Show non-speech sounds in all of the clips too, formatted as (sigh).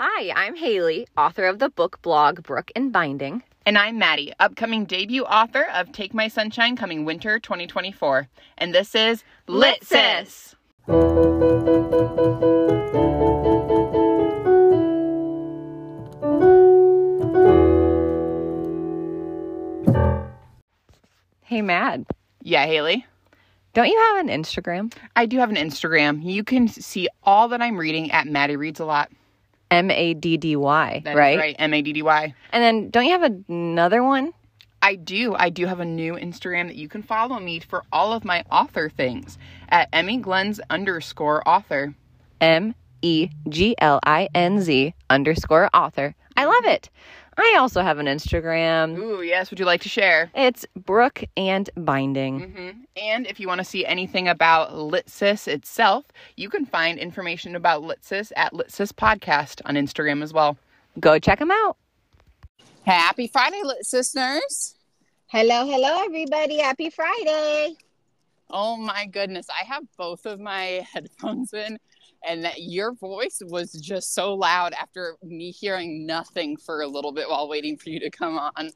Hi, I'm Haley, author of the book blog Brook and Binding. And I'm Maddy, upcoming debut author of Take My Sunshine coming winter 2024. And this is Lit Sis. Hey, Mad, Yeah, Haley. don't you have an Instagram? I do have an Instagram. You can see all that I'm reading at Maddy Reads a Lot. M A D D Y, right? right. M A D D Y. And then don't you have another one? I do. I do have a new Instagram that you can follow me for all of my author things at Emmy Glenn's underscore author. M E G L I N Z underscore author. I love it. I also have an Instagram. Ooh, yes. Would you like to share? It's Brook and Binding. hmm And if you want to see anything about Litsis itself, you can find information about Litsis at Litsis Podcast on Instagram as well. Go check them out. Happy Friday, Litsisners. Hello, hello, everybody. Happy Friday. Oh my goodness. I have both of my (laughs) headphones in, and that your voice was just so loud after me hearing nothing for a little bit while waiting for you to come on.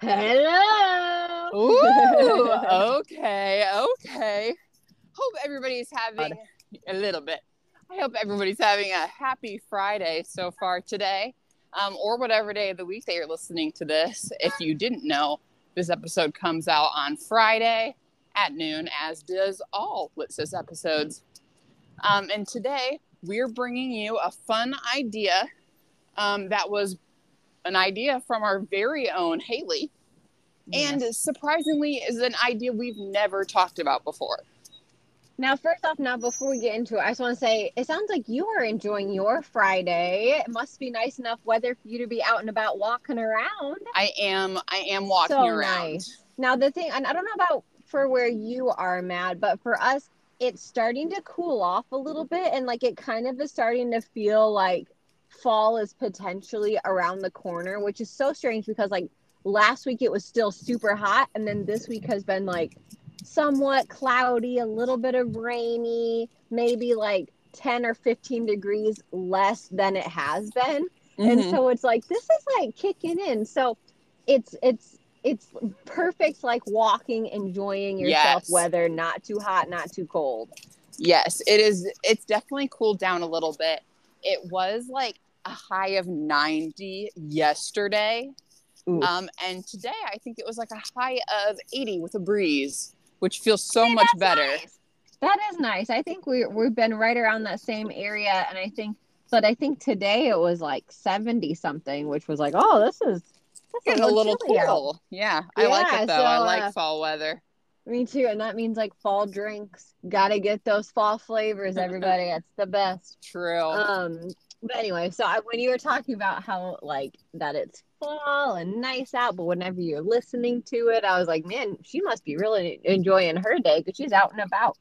Hello. Ooh, (laughs) okay, okay. Hope everybody's having a little bit. I hope everybody's having a happy Friday so far today, um, or whatever day of the week that you're listening to this. If you didn't know, this episode comes out on Friday at noon, as does all Litsis episodes. Um, and today we're bringing you a fun idea um, that was an idea from our very own Haley and surprisingly is an idea we've never talked about before. now, first off, now before we get into it, I just want to say it sounds like you are enjoying your Friday. It must be nice enough weather for you to be out and about walking around. I am I am walking So around. nice. Now, the thing, and I don't know about for where you are, Mad, but for us, it's starting to cool off a little bit, and like it kind of is starting to feel like fall is potentially around the corner, which is so strange because like last week it was still super hot, and then this week has been like somewhat cloudy, a little bit of rainy, maybe like 10 or 15 degrees less than it has been and Mhm. so it's like this is like kicking in so it's it's it's perfect like walking enjoying yourself Yes. weather not too hot not too cold yes, it is it's definitely cooled down a little bit. It was like a high of 90 yesterday. Ooh. Um, and today I think it was like a high of 80 with a breeze, which feels so much better. nice. that is nice i think we, we've been right around that same area and i think but i think today it was like 70 something which was like oh this is Getting a little cool. Yeah, I like it though. I like uh, fall weather. me too and that means like fall drinks gotta get those fall flavors everybody that's the best (laughs) True. Um, but anyway, so I, when you were talking about how like that it's fall and nice out, but whenever you're listening to it, I was like, man, she must be really enjoying her day because she's out and about,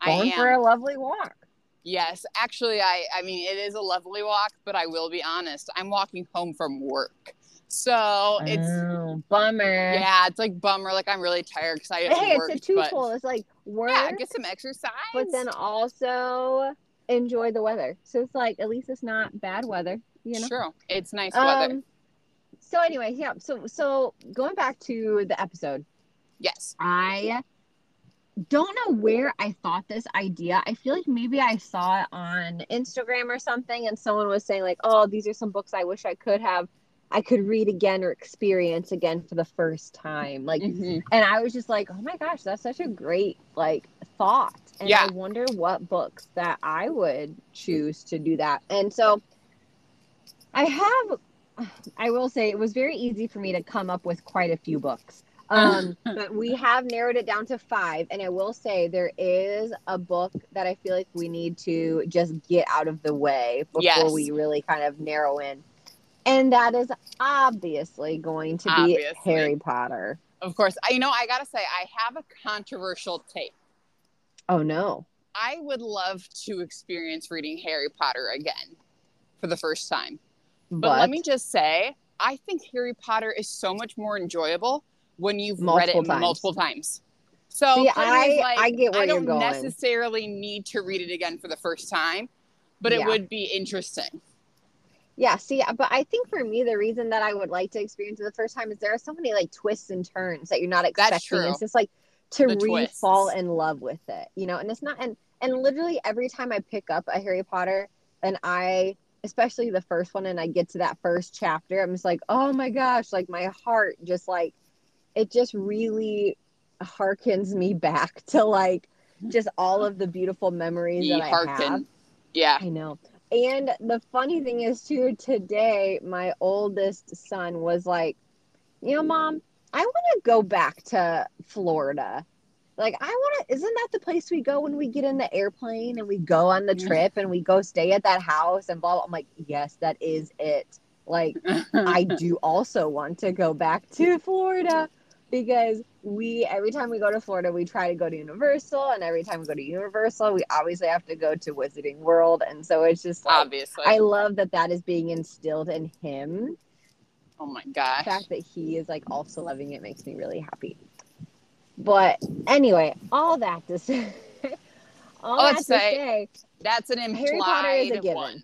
I going for a lovely walk. Yes, actually, I I mean it is a lovely walk, but I will be honest, I'm walking home from work, so it's oh, bummer. yeah, it's like bummer. Like I'm really tired because I But hey, worked, it's a but twofold. It's like work, yeah, get some exercise. but then also enjoy the weather. So it's like at least it's not bad weather, you know. True, it's nice weather. Um, so anyway, yeah. So so going back to the episode. yes, I don't know where I thought this idea. I feel like maybe I saw it on Instagram or something, and someone was saying like, "Oh, these are some books I wish I could have, I could read again or experience again for the first time." Like, Mhm. and I was just like, "Oh my gosh, that's such a great like thought." And Yeah. I wonder what books that I would choose to do that. And so, I have. I will say it was very easy for me to come up with quite a few books. Um, (laughs) but we have narrowed it down to five. And I will say there is a book that I feel like we need to just get out of the way before Yes. we really kind of narrow in. And that is obviously going to be Obviously. Harry Potter. of course. I you know I gotta say I have a controversial take. Oh no. I would love to experience reading Harry Potter again for the first time. But, let me just say, I think Harry Potter is so much more enjoyable when you've read it Multiple times. multiple times. So See, me is I- I get where I you're don't going. necessarily need to read it again for the first time, but it would be interesting. Yeah, see, uh, but I think for me, the reason that I would like to experience it the first time is there are so many like twists and turns that you're not expecting. true. It's just like to The re twists. fall in love with it, you know. And it's not, and and literally every time I pick up a Harry Potter, and I, especially the first one, and I get to that first chapter, I'm just like, oh my gosh, like my heart just like, it just really harkens me back to like just all of the beautiful memories that I have. Yeah. I know. And the funny thing is, too, today, my oldest son was like, you know, mom, I want to go back to Florida. Like, I want to, isn't that the place we go when we get in the airplane and we go on the mm-hmm. trip and we go stay at that house and blah, blah. I'm like, yes, that is it. Like, (laughs) I do also want to go back to Florida because we every time we go to Florida, we try to go to Universal, and every time we go to Universal, we obviously have to go to Wizarding World, and so it's just like Obviously. I love that that is being instilled in him. oh my gosh! The fact that he is like also loving it makes me really happy. But anyway, all that to say, (laughs) all that to say- say, That's an implied Harry Potter is a given. one.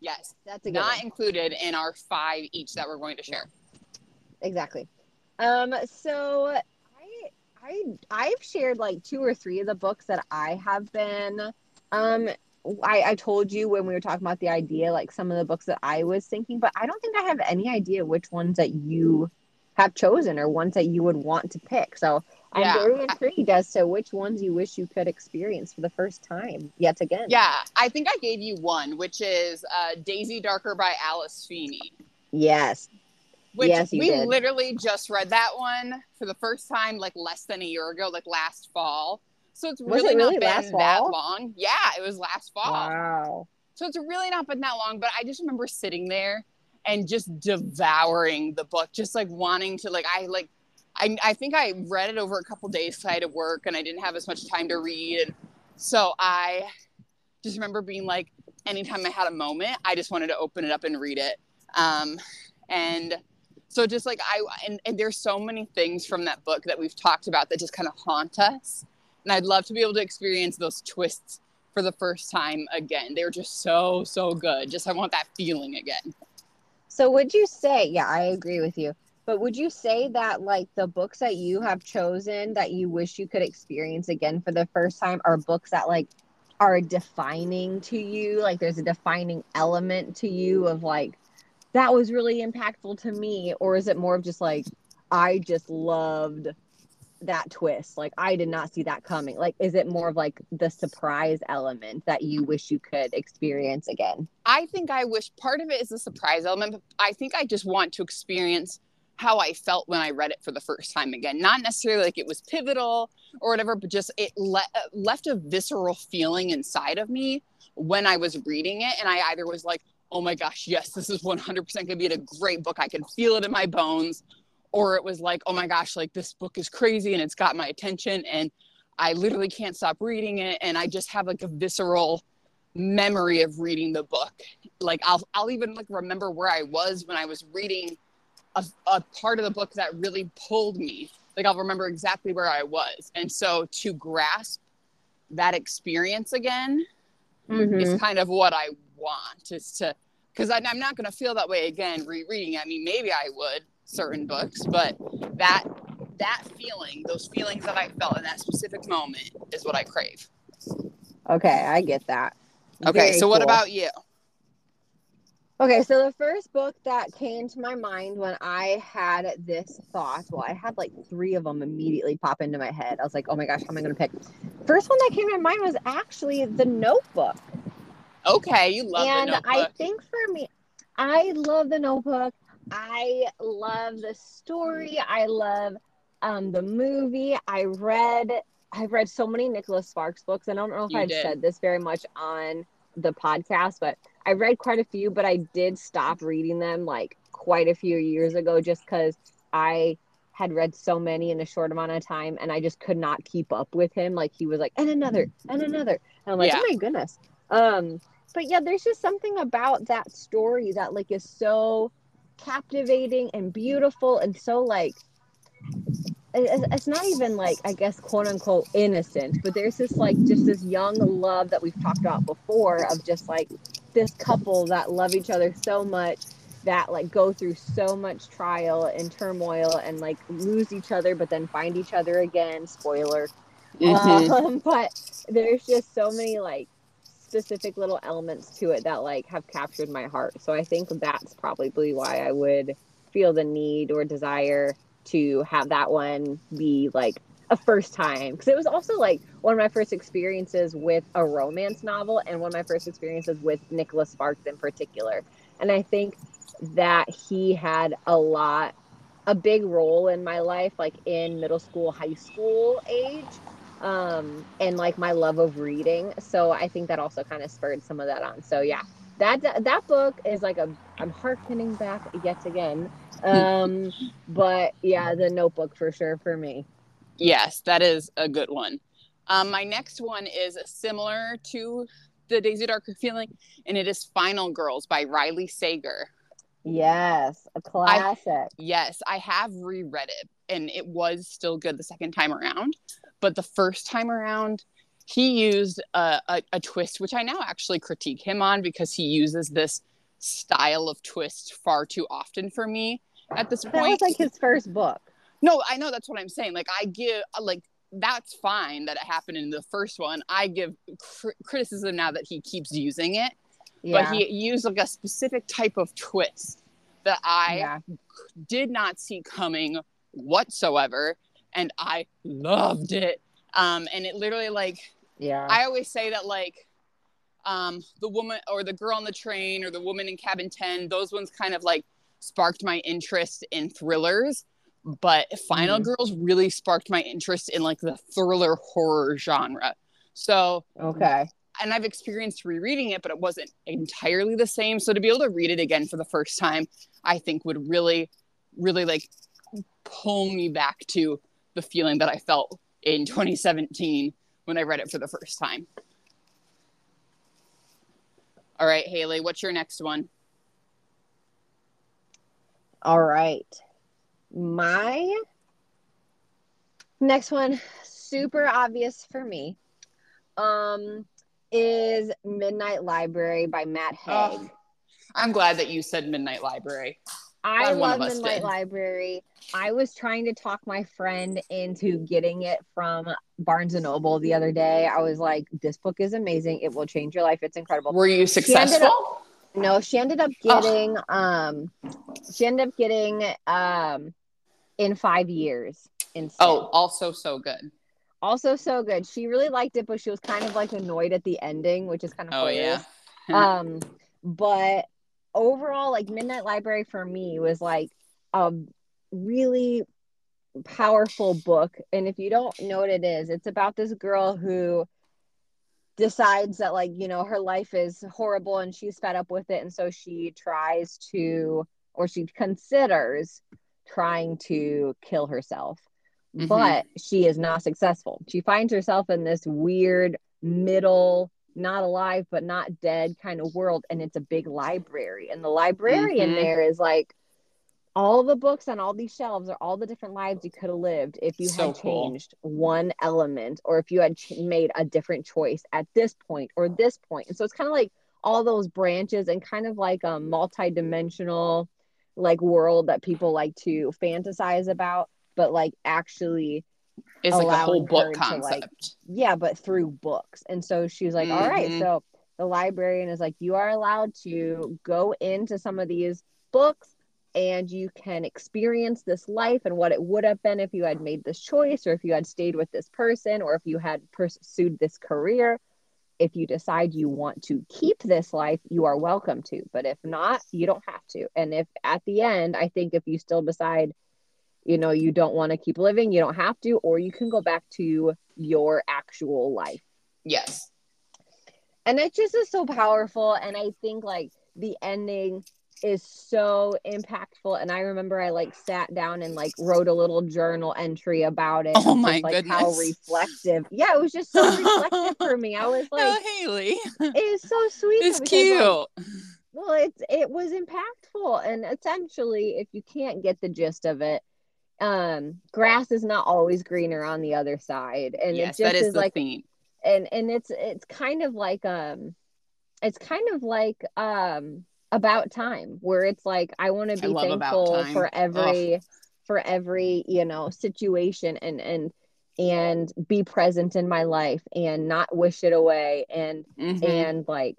Yes. that's a Not given. included in our five each that we're going to share. exactly. Um, so I I I've shared like two or three of the books that I have been um I, I told you when we were talking about the idea, like some of the books that I was thinking, but I don't think I have any idea which ones that you have chosen or ones that you would want to pick. So I'm Yeah. very intrigued as to which ones you wish you could experience for the first time yet again. Yeah, I think I gave you one, which is uh, Daisy Darker by Alice Feeney. Yes. Which Yes, we did. literally just read that one for the first time like less than a year ago, like last fall. So it's really, it really not been that long. Yeah, it was last fall. Wow. So it's really not been that long, but I just remember sitting there and just devouring the book, just like wanting to like I like I I think I read it over a couple days 'cause I had to work and I didn't have as much time to read. And so I just remember being like anytime I had a moment, I just wanted to open it up and read it. Um and so just like I and, and there's so many things from that book that we've talked about that just kind of haunt us. And I'd love to be able to experience those twists for the first time again. They were just so, so good. Just I want that feeling again. So would you say, yeah, I agree with you. But would you say that like the books that you have chosen that you wish you could experience again for the first time are books that like are defining to you? Like there's a defining element to you of like that was really impactful to me or is it more of just like I just loved that twist. Like I did not see that coming. Like is it more of like the surprise element that you wish you could experience again? I think I wish part of it is the surprise element, but I think I just want to experience how I felt when I read it for the first time again. Not necessarily like it was pivotal or whatever, but just it le- left a visceral feeling inside of me when I was reading it. And I either was like, oh my gosh, yes, this is 100% going to be a great book. I can feel it in my bones. Or it was like, oh my gosh, like this book is crazy and it's got my attention and I literally can't stop reading it. And I just have like a visceral memory of reading the book. Like I'll I'll even like remember where I was when I was reading a, a part of the book that really pulled me. Like I'll remember exactly where I was. And so to grasp that experience again Mhm. is kind of what I want is to because I'm not going to feel that way again rereading. I mean, maybe I would certain books, but that that feeling, those feelings that I felt in that specific moment, is what I crave. Okay, I get that. Okay, Very so what about you? Okay, so the first book that came to my mind when I had this thought, well, I had like three of them immediately pop into my head. I was like, oh my gosh, how am I going to pick? First one that came to my mind was actually The Notebook. Okay, you love it. and. I think for me, I love The Notebook. I love the story. I love um, the movie. I read, I've read so many Nicholas Sparks books. I don't know if You I've did. said this very much on the podcast, but I read quite a few, but I did stop reading them like quite a few years ago just because I had read so many in a short amount of time and I just could not keep up with him. Like he was like, and another, and another. And I'm like, Yeah. oh my goodness. Um, but yeah, there's just something about that story that like is so captivating and beautiful and so like it's not even like I guess quote unquote innocent, but there's this like just this young love that we've talked about before of just like this couple that love each other so much that like go through so much trial and turmoil and like lose each other but then find each other again spoiler Mhm. um, (laughs) but there's just so many like specific little elements to it that like have captured my heart. So i think that's probably why i would feel the need or desire to have that one be like a first time. Because it was also like one of my first experiences with a romance novel and one of my first experiences with nicholas sparks in particular. And i think that he had a lot a big role in my life like in middle school high school age um and like my love of reading. So i think that also kind of spurred some of that on. So yeah. That that book is like a i'm hearkening back yet again. Um but yeah the notebook for sure for me. Yes, that is a good one. Um, my next one is similar to the Daisy Darker feeling, and it is Final Girls by Riley Sager. Yes a classic Yes, I have reread it, and it was still good the second time around. But the first time around, he used a, a, a twist, which I now actually critique him on because he uses this style of twist far too often for me at this point. that was like his first book No, I know that's what I'm saying. Like I give like that's fine that it happened in the first one. I give cr- criticism now that he keeps using it, yeah. but he used like a specific type of twist that I yeah. did not see coming whatsoever, and I loved it. Um, and it literally like yeah. I always say that like um the woman or the girl on the train or the woman in cabin 10 those ones kind of like sparked my interest in thrillers but final Mhm. girls really sparked my interest in like the thriller horror genre. So okay and i've experienced rereading it but it wasn't entirely the same. So to be able to read it again for the first time i think would really really like pull me back to the feeling that i felt in 2017 when i read it for the first time. All right haley what's your next one? All right. My next one, super obvious for me, um, is Midnight Library by Matt Haig. Oh, i'm glad that you said midnight library I love Midnight did. Library. I was trying to talk my friend into getting it from Barnes and Noble the other day. I was like, "This book is amazing. It will change your life. It's incredible." were you ended up- successful No, she ended up getting um she ended up getting um in 5 years instead. oh also so good also so good. She really liked it, but she was kind of like annoyed at the ending, which is kind of oh yeah. (laughs) um but overall like midnight library for me was like a really powerful book. And if you don't know what it is it's about this girl who decides that like you know her life is horrible and she's fed up with it. And so she tries to or she considers trying to kill herself Mhm. but she is not successful she finds herself in this weird middle not alive but not dead kind of world and it's a big library and the librarian Mhm. there is like all the books on all these shelves are all the different lives you could have lived if you So had cool. changed one element or if you had ch- made a different choice at this point or this point. point and so it's kind of like all those branches and kind of like a multi-dimensional like world that people like to fantasize about but like actually it's like a whole book to, like, concept yeah, but through books. And so she's like, all right. Mhm. So the librarian is like, you are allowed to go into some of these books and you can experience this life and what it would have been if you had made this choice or if you had stayed with this person or if you had pursued this career. If you decide you want to keep this life, you are welcome to. But if not, you don't have to. And if at the end, I think if you still decide you know you don't want to keep living you don't have to or you can go back to your actual life. Yes. And it just is so powerful and i think like the ending is so impactful and i remember i like sat down and like wrote a little journal entry about it Oh my just, like how reflective. Yeah it was just so reflective for me. I was (laughs) like oh haley. it is so sweet it's because, cute. like, well it's it was impactful and essentially if you can't get the gist of it um grass is not always greener on the other side. And yes it just that is, like theme. and and it's it's kind of like um it's kind of like um about time where it's like I want to be thankful for every for every, you know, situation and and and be present in my life and not wish it away and Mhm. and like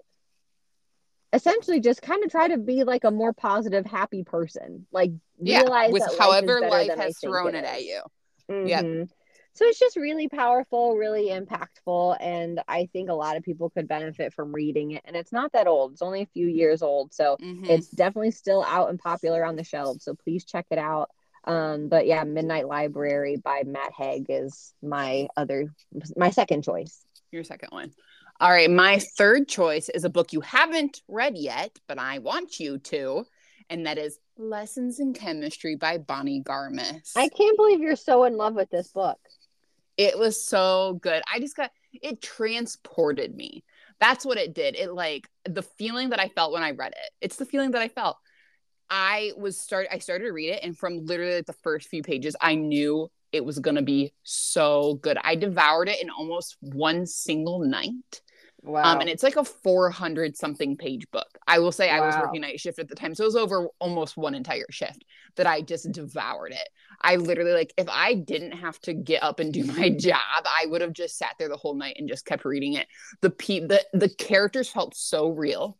essentially just kind of try to be like a more positive happy person like yeah, realize with however life, life has thrown it it at you. Yep. Mhm. So it's just really powerful, really impactful, and I think a lot of people could benefit from reading it. And it's not that old; it's only a few years old, so Mhm. it's definitely still out and popular on the shelves. So please check it out. Um, but yeah, Midnight Library by Matt Haig is my other, my second choice. Your second one. All right, my third choice is a book you haven't read yet, but I want you to, and that is Lessons in Chemistry by Bonnie Garmus. I can't believe you're so in love with this book. It was so good. I just got it transported me. That's what it did. It like the feeling that I felt when I read it. It's the feeling that I felt. I was start I started to read it and from literally the first few pages I knew it was going to be so good. I devoured it in almost one single night. Wow. Um, and it's like a 400 something page book. I will say I was working night shift at the time. So it was over almost one entire shift that I just devoured it. I literally, like, if I didn't have to get up and do (laughs) my job, I would have just sat there the whole night and just kept reading it. The, pe- the, the characters felt so real.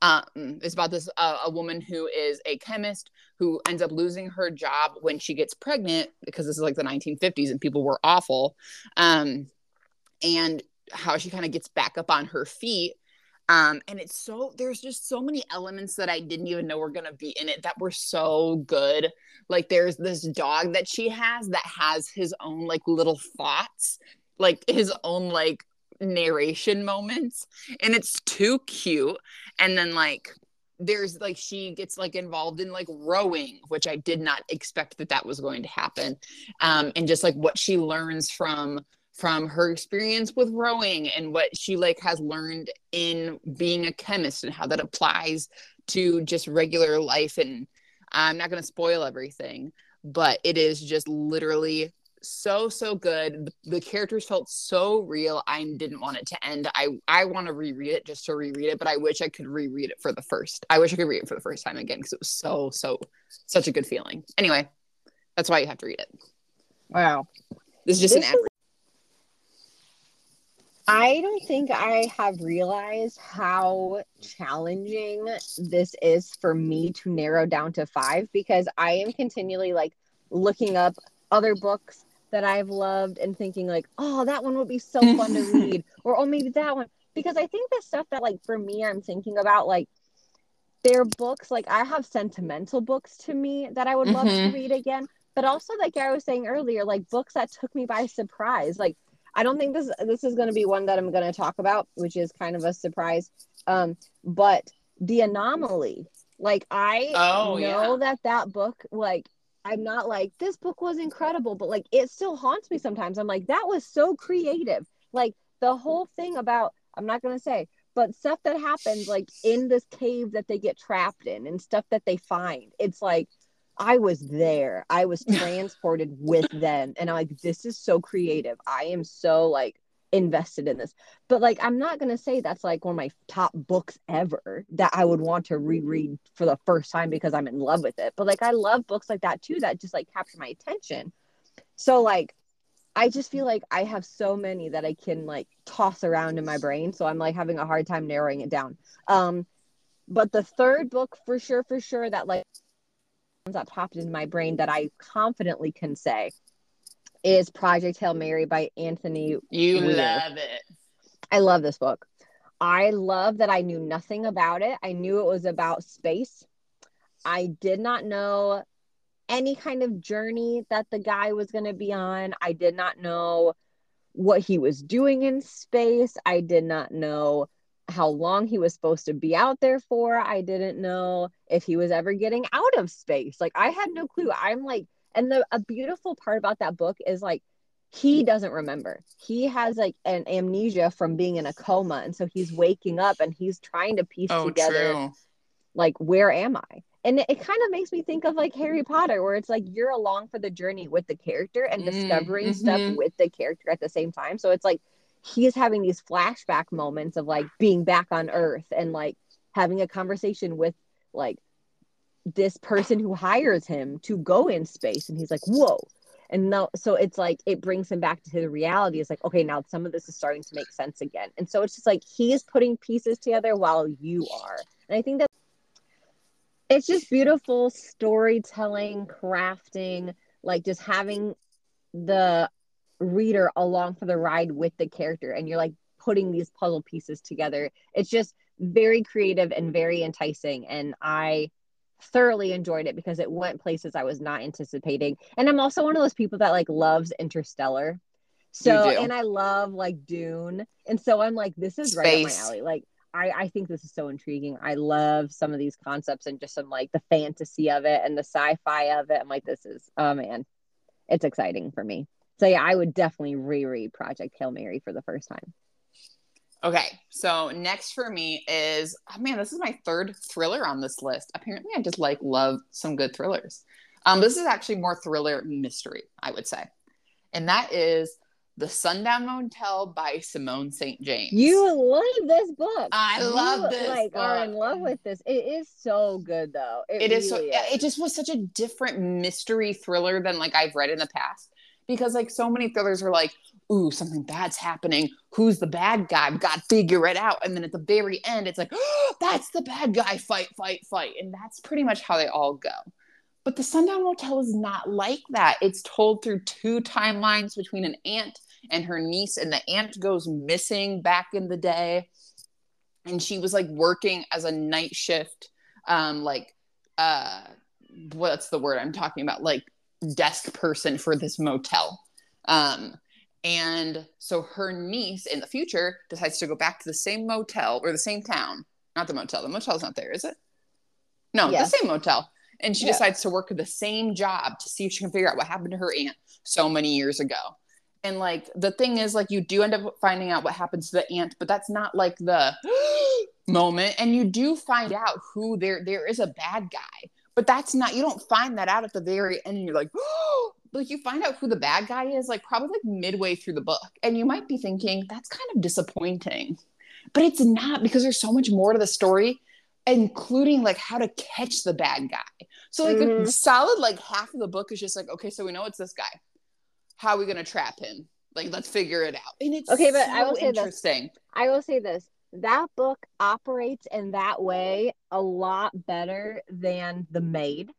Um, it's about this uh, a woman who is a chemist who ends up losing her job when she gets pregnant because this is like the 1950s and people were awful. Um, and how she kind of gets back up on her feet. Um, and it's so there's just so many elements that I didn't even know were gonna be in it that were so good. Like there's this dog that she has that has his own like little thoughts, like his own like narration moments, and it's too cute. And then like there's like she gets like involved in like rowing which i did not expect that that was going to happen um and just like what she learns from from her experience with rowing and what she like has learned in being a chemist and how that applies to just regular life. And i'm not going to spoil everything but it is just literally so so good. The, characters felt so real. I didn't want it to end. I i want to reread it just to reread it but i wish i could reread it for the first i wish i could read it for the first time again because it was so so such a good feeling. Anyway that's why you have to read it. Wow. this is just This an I don't think I have realized how challenging this is for me to narrow down to five because I am continually like looking up other books that I've loved and thinking like, oh, that one would be so fun to (laughs) read, or oh, maybe that one. Because I think the stuff that like for me, I'm thinking about like they're books like I have sentimental books to me that I would love to Mhm. read again, but also like I was saying earlier, like books that took me by surprise. Like I don't think this this is going to be one that I'm going to talk about, which is kind of a surprise. Um, but the anomaly, like I Oh, know yeah. that that book, like I'm not like this book was incredible, but like it still haunts me sometimes. I'm like that was so creative. Like the whole thing about I'm not going to say, but stuff that happens like in this cave that they get trapped in and stuff that they find. It's like I was there. I was (laughs) transported with them. And I'm like, this is so creative. I am so like invested in this. But like, I'm not going to say that's like one of my top books ever that I would want to reread for the first time because I'm in love with it. But like, I love books like that too that just like capture my attention. So like, I just feel like I have so many that I can like toss around in my brain. So I'm like having a hard time narrowing it down. Um, but the third book for sure, for sure, that like that popped in my brain that I confidently can say is Project Hail Mary by Andy. You Weir. love it. I love this book. I love that I knew nothing about it. I knew it was about space. I did not know any kind of journey that the guy was going to be on. I did not know what he was doing in space. I did not know how long he was supposed to be out there for. I didn't know if he was ever getting out of space. Like I had no clue. I'm like and the a beautiful part about that book is like he doesn't remember. He has like an amnesia from being in a coma and so he's waking up and he's trying to piece Oh, together true. like where am i and it, it kind of makes me think of like harry potter where it's like you're along for the journey with the character and Mm, discovering stuff mhm. with the character at the same time so it's like he is having these flashback moments of like being back on Earth and like having a conversation with like this person who hires him to go in space and he's like whoa. And now so it's like it brings him back to the reality. It's like okay now some of this is starting to make sense again. And so it's just like he is putting pieces together while you are. And i think that it's just beautiful storytelling crafting like just having the reader along for the ride with the character and you're like putting these puzzle pieces together it's just very creative and very enticing and i thoroughly enjoyed it because it went places I was not anticipating. And I'm also one of those people that like loves Interstellar. So and I love like Dune. And so I'm like, this is Space. right up my alley. Like I, I think this is so intriguing. I love some of these concepts and just some like the fantasy of it and the sci-fi of it. I'm like, this is oh man, it's exciting for me. So yeah, I would definitely reread Project Hail Mary for the first time. Okay, so next for me is oh man, this is my third thriller on this list. Apparently, I just like love some good thrillers. Um, this is actually more thriller mystery, I would say, and that is the Sundown Motel by Simone St. James. You love this book. I you, love this. Like book. are in love with this. It is so good though. It, it really is so. Is. It just was such a different mystery thriller than like I've read in the past because like so many thrillers are like ooh, something bad's happening. Who's the bad guy? Got to figure it out. And then at the very end, it's like, oh, that's the bad guy. Fight, fight, fight. And that's pretty much how they all go. But the Sundown Motel is not like that. It's told through two timelines between an aunt and her niece, and the aunt goes missing back in the day. And she was like working as a night shift, um, like uh what's the word I'm talking about? Like desk person for this motel. Um, and so her niece in the future decides to go back to the same motel or the same town. Not the motel. The motel's not there, is it? No, yes. the same motel. And she yeah. decides to work the same job to see if she can figure out what happened to her aunt so many years ago. And like the thing is, like you do end up finding out what happens to the aunt, but that's not like the (gasps) moment. And you do find out who there there is a bad guy, but that's not you don't find that out at the very end. And you're like, oh, (gasps) like you find out who the bad guy is like probably like midway through the book. And you might be thinking that's kind of disappointing. But it's not because there's so much more to the story including like how to catch the bad guy. So like mm-hmm. a solid like half of the book is just like okay so we know it's this guy. How are we going to trap him? Like let's figure it out. And it's okay but so i will say interesting. This. i will say this that book operates in that way a lot better than the maid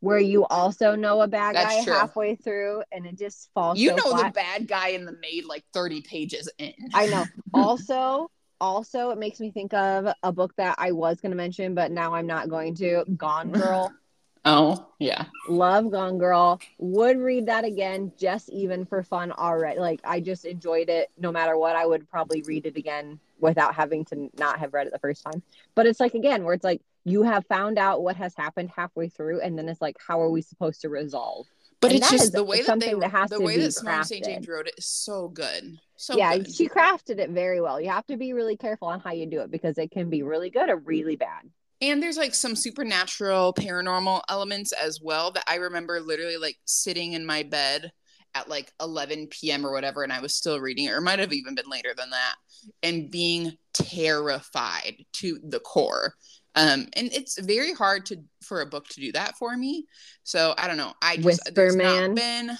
where you also know a bad That's guy true. halfway through and it just falls. You so know flat. the bad guy in the maid like 30 pages in. I know. (laughs) Also, also it makes me think of a book that I was gonna mention, but now I'm not going to. Gone Girl. (laughs) oh, yeah. Love Gone Girl. Would read that again, just even for fun already. Like I just enjoyed it no matter what. I would probably read it again without having to not have read it the first time. But it's like again, where it's like you have found out what has happened halfway through and then it's like how are we supposed to resolve but and it's just the way that they that the way that Simone St. James wrote it is so good. So yeah, good. she crafted it very well. You have to be really careful on how you do it because it can be really good or really bad. And there's like some supernatural paranormal elements as well that I remember literally like sitting in my bed at like 11 p.m. or whatever, and I was still reading it, or might have even been later than that, and being terrified to the core um, and it's very hard to for a book to do that for me. So I don't know. I just Whisper Man. been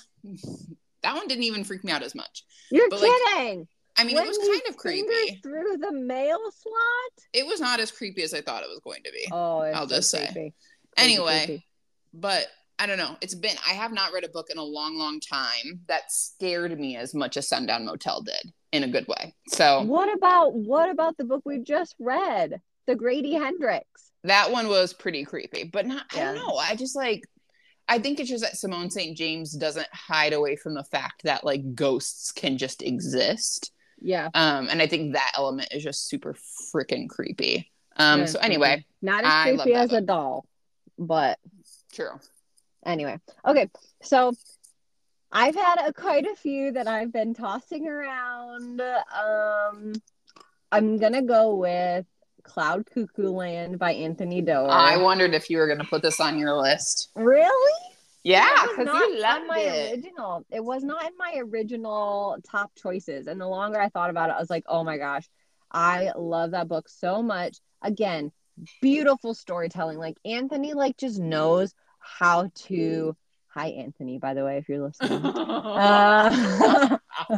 that one didn't even freak me out as much. You're but kidding. Like, I mean, when it was kind of creepy through the mail slot. It was not as creepy as I thought it was going to be. Oh, I'll just say. Creepy. Anyway, creepy. but I don't know. It's been I have not read a book in a long, long time that scared me as much as Sundown Motel did in a good way. So what about what about the book we just read? the Grady Hendrix. That one was pretty creepy, but not. Yeah. I don't know. I just like. I think it's just that Simone St. James doesn't hide away from the fact that like ghosts can just exist. Yeah. Um, and I think that element is just super freaking creepy. Um, so anyway, not as creepy as book. a doll, but true. Anyway, okay, so I've had a, quite a few that I've been tossing around. Um, I'm gonna go with Cloud Cuckoo Land by Anthony Doerr. I wondered if you were to put this on your list. Really? Yeah, It was because not you on loved my it. original. It was not in my original top choices. And the longer I thought about it, I was like, oh my gosh, I love that book so much. Again, beautiful storytelling. Like Anthony, like just knows how to. Hi, Anthony. By the way, if you're listening. (laughs) Uh,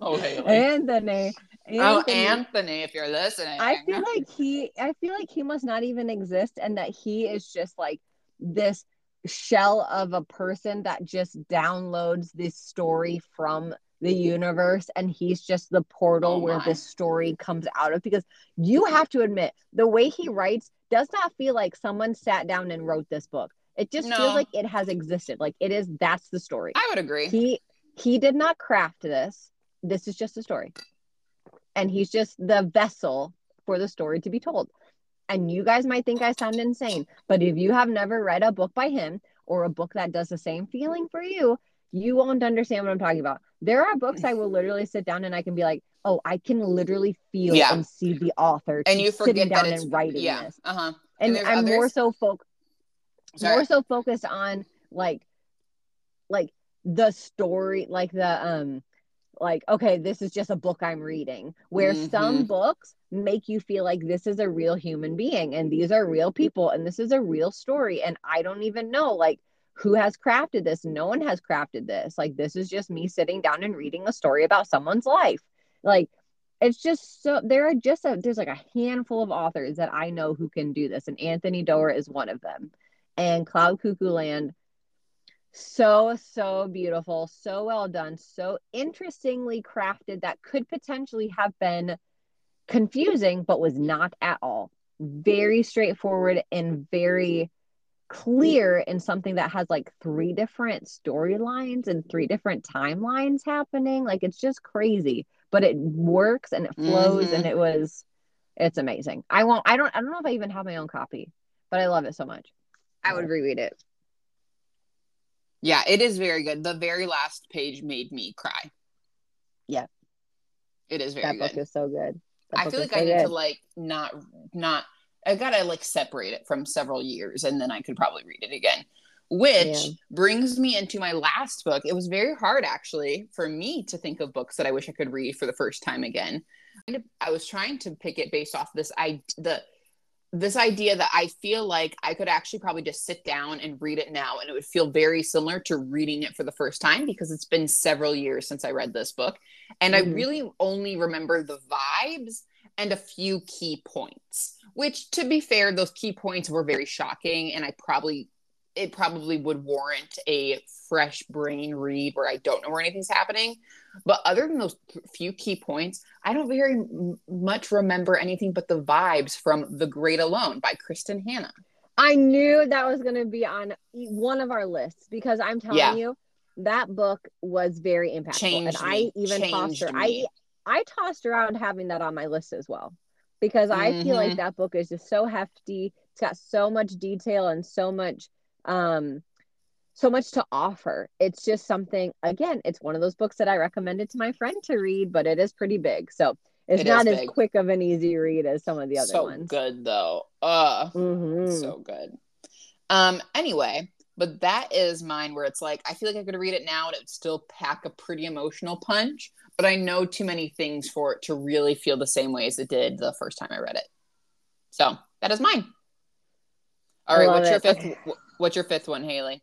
oh, Haley. (laughs) Anthony. Oh, Anthony. Anthony, if you're listening. I feel like he I feel like he must not even exist and that he is just like this shell of a person that just downloads this story from the universe and he's just the portal Oh where this story comes out of because you have to admit the way he writes does not feel like someone sat down and wrote this book. It just No. feels like it has existed. Like it is that's the story I would agree. he he did not craft this this is just a story and he's just the vessel for the story to be told and you guys might think i sound insane but if you have never read a book by him or a book that does the same feeling for you you won't understand what i'm talking about there are books i will (laughs) literally sit down and i can be like oh i can literally feel Yeah. and see the author and you sitting down that it's and writing yeah. this Uh huh. and, there's i'm more so focused Sorry. more so focused on like like the story like the um like okay this is just a book i'm reading where Mhm. some books make you feel like this is a real human being and these are real people and this is a real story and i don't even know like who has crafted this no one has crafted this like this is just me sitting down and reading a story about someone's life like it's just so there are just a there's like a handful of authors that i know who can do this and anthony doerr is one of them and cloud cuckoo land. So so beautiful so well done so interestingly crafted that could potentially have been confusing but was not at all. Very straightforward and very clear in something that has like three different storylines and three different timelines happening. Like it's just crazy but it works and it flows and Mhm. it was it's amazing. I won't i don't i don't know if i even have my own copy but i love it so much i would reread it Yeah, it is very good. The very last page made me cry. Yeah. It is very that good. book is so good That I feel like so I need good. to like not not I gotta like separate it from several years and then I could probably read it again. Which Yeah. brings me into my last book. It was very hard actually for me to think of books that I wish I could read for the first time again. I was trying to pick it based off this I the this idea that I feel like I could actually probably just sit down and read it now and it would feel very similar to reading it for the first time because it's been several years since I read this book. And I Mhm. really only remember the vibes and a few key points, which to be fair, those key points were very shocking. And I probably, it probably would warrant a fresh brain read where I don't know where anything's happening. But other than those few key points, I don't very m- much remember anything but the vibes from The Great Alone by Kristin Hannah. I knew that was going to be on one of our lists because I'm telling Yeah. you that book was very impactful, Changed and I me. even tossed her. Changed I. I tossed around having that on my list as well because I feel like Mhm. that book is just so hefty. It's got so much detail and so much um so much to offer. It's just something again, it's one of those books that I recommended to my friend to read, but it is pretty big. So it's It not as big. quick of an easy read as some of the other so ones. good though. Uh Mhm. so good. Um, anyway, but that is mine where it's like I feel like I could read it now and it would still pack a pretty emotional punch, but I know too many things for it to really feel the same way as it did the first time I read it. So that is mine. All right, what's your fifth? What's your fifth one, Haley?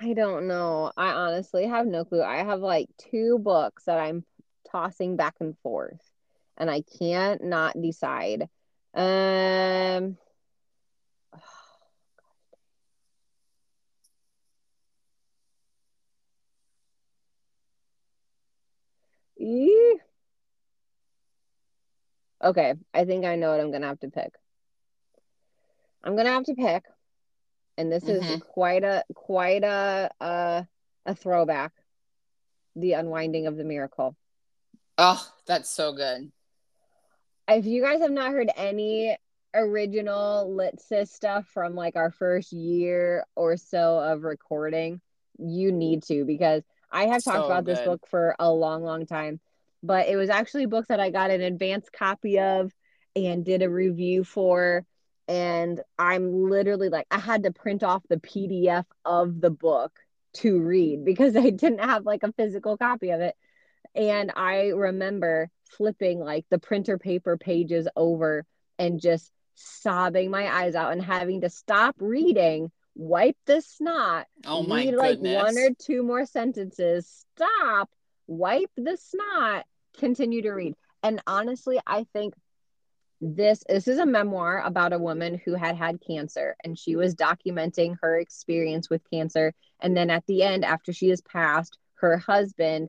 I don't know. I honestly have no clue. I have like two books that I'm tossing back and forth, and I can't not decide. Um. (sighs) Okay, I think I know what I'm gonna have to pick. I'm gonna have to pick, and this is Mhm. quite a quite a a, a throwback. The unwinding of the miracle. Oh, that's so good. If you guys have not heard any original Litsis stuff from like our first year or so of recording, you need to because I have talked So about this book for a long, long time. But it was actually a book that I got an advance copy of and did a review for and I'm literally like I had to print off the PDF of the book to read because (laughs) I didn't have like a physical copy of it. And I remember flipping like the printer paper pages over and just sobbing my eyes out and having to stop reading, wipe the snot, Oh my read like goodness. one or two more sentences, stop, wipe the snot, continue to read. And honestly, I think this this is a memoir about a woman who had had cancer and she was documenting her experience with cancer. And then at the end after she has passed her husband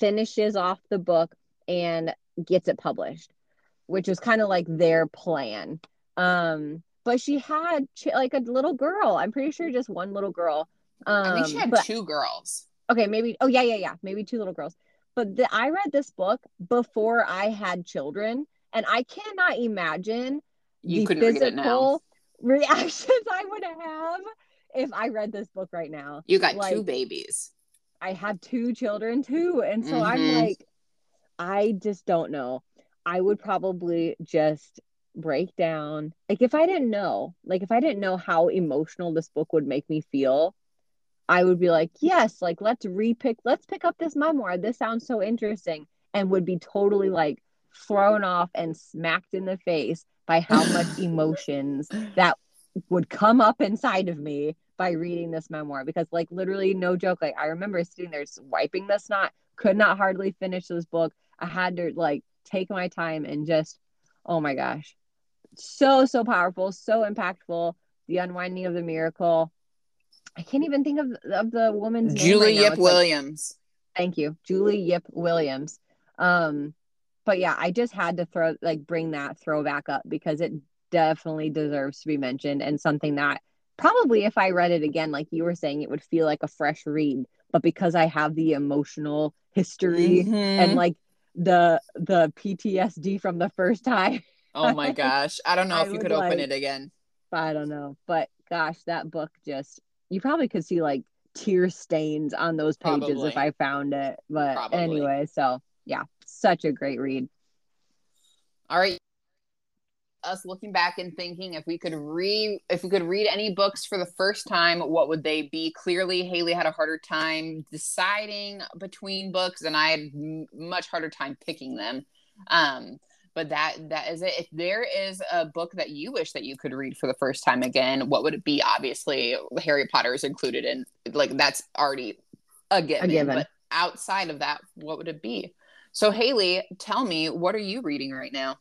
finishes off the book and gets it published which was kind of like their plan. Um but she had like a little girl. I'm pretty sure just one little girl. Um I think she had but- two girls. okay maybe oh yeah yeah yeah maybe two little girls. But the, i read this book before i had children and i cannot imagine You the couldn't read it now. physical reactions (laughs) i would have if i read this book right now You got two babies. i have two children too and so i'm Mhm. like i just don't know i would probably just break down like if i didn't know like if i didn't know how emotional this book would make me feel i would be like yes like let's repick let's pick up this memoir this sounds so interesting and would be totally like thrown off and smacked in the face by how much (laughs) emotions that would come up inside of me by reading this memoir because like literally no joke like i remember sitting there wiping the snot could not hardly finish this book i had to like take my time and just oh my gosh so so powerful so impactful the unwinding of the miracle i can't even think of of the woman's name Julie right. Yip It's like- Williams. Thank you, Julie Yip Williams. Um, but yeah, I just had to throw like bring that throwback up because it definitely deserves to be mentioned and something that probably if I read it again, like you were saying, it would feel like a fresh read. But because I have the emotional history Mhm. and like the the PTSD from the first time, oh my (laughs) gosh. I don't know I if you could open it again. I don't know. But gosh, that book just you probably could see like tear stains on those pages Probably. if I found it. But Probably. anyway, so yeah, such a great read. All right. Us looking back and thinking if we could read if we could read any books for the first time, what would they be? Clearly, Haley had a harder time deciding between books, and I had m- much harder time picking them. Um, but that that is it. If there is a book that you wish that you could read for the first time again, what would it be? Obviously, Harry Potter is included in like that's already a given. given. But outside of that, what would it be? So Haley, tell me, what are you reading right now?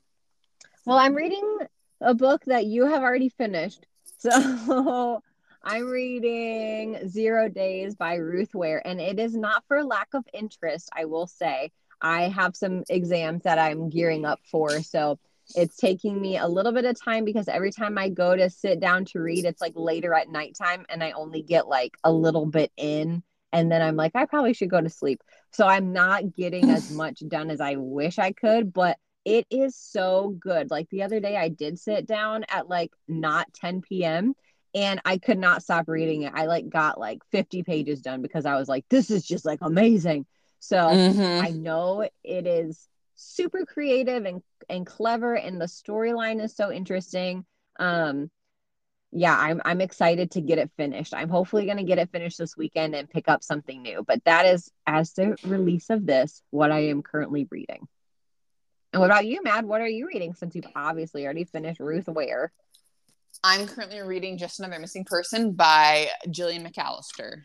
Well, I'm reading a book that you have already finished. (laughs) So I'm reading Zero Days by Ruth Ware, and it is not for lack of interest, I will say. I have some exams that I'm gearing up for. So it's taking me a little bit of time because every time I go to sit down to read, it's like later at nighttime, and I only get like a little bit in. And then I'm like, I probably should go to sleep. So I'm not getting as (laughs) much done as I wish I could, but it is so good. Like the other day, I did sit down at like not 10 p.m. and I could not stop reading it. I like got like 50 pages done because I was like, this is just like amazing. So Mhm. I know it is super creative and and clever, and the storyline is so interesting. Um, yeah, I'm I'm excited to get it finished. I'm hopefully going to get it finished this weekend and pick up something new. But that is as the release of this, what I am currently reading. And what about you, Mad? What are you reading since you've obviously already finished Ruth Ware? I'm currently reading Just Another Missing Person by Gillian McAllister.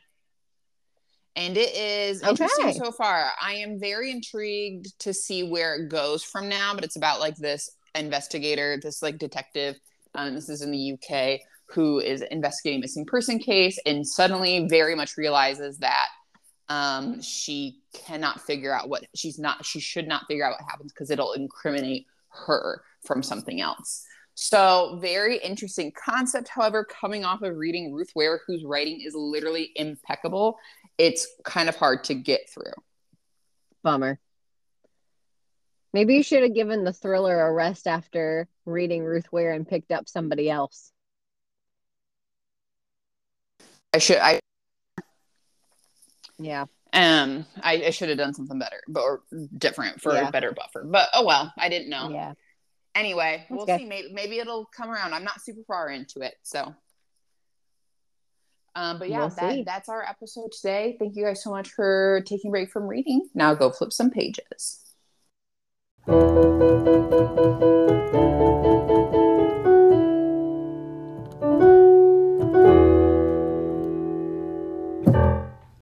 And it is interesting Okay. so far. I am very intrigued to see where it goes from now, but it's about like this investigator, this like detective, um, this is in the UK, who is investigating a missing person case and suddenly very much realizes that um, she cannot figure out what she's not, she should not figure out what happens because it'll incriminate her from something else. So, very interesting concept. However, coming off of reading Ruth Ware, whose writing is literally impeccable, it's kind of hard to get through. Bummer. Maybe you should have given the thriller a rest after reading Ruth Ware and picked up somebody else. I should, I, Yeah. um, I, I should have done something better, but or different for Yeah. a better buffer. But oh well, I didn't know. Yeah. anyway, we'll Okay. see. Maybe maybe it'll come around. I'm not super far into it, so. Um, but yeah, We'll that, that's our episode today. Thank you guys so much for taking a break from reading. Now go flip some pages. Thank you.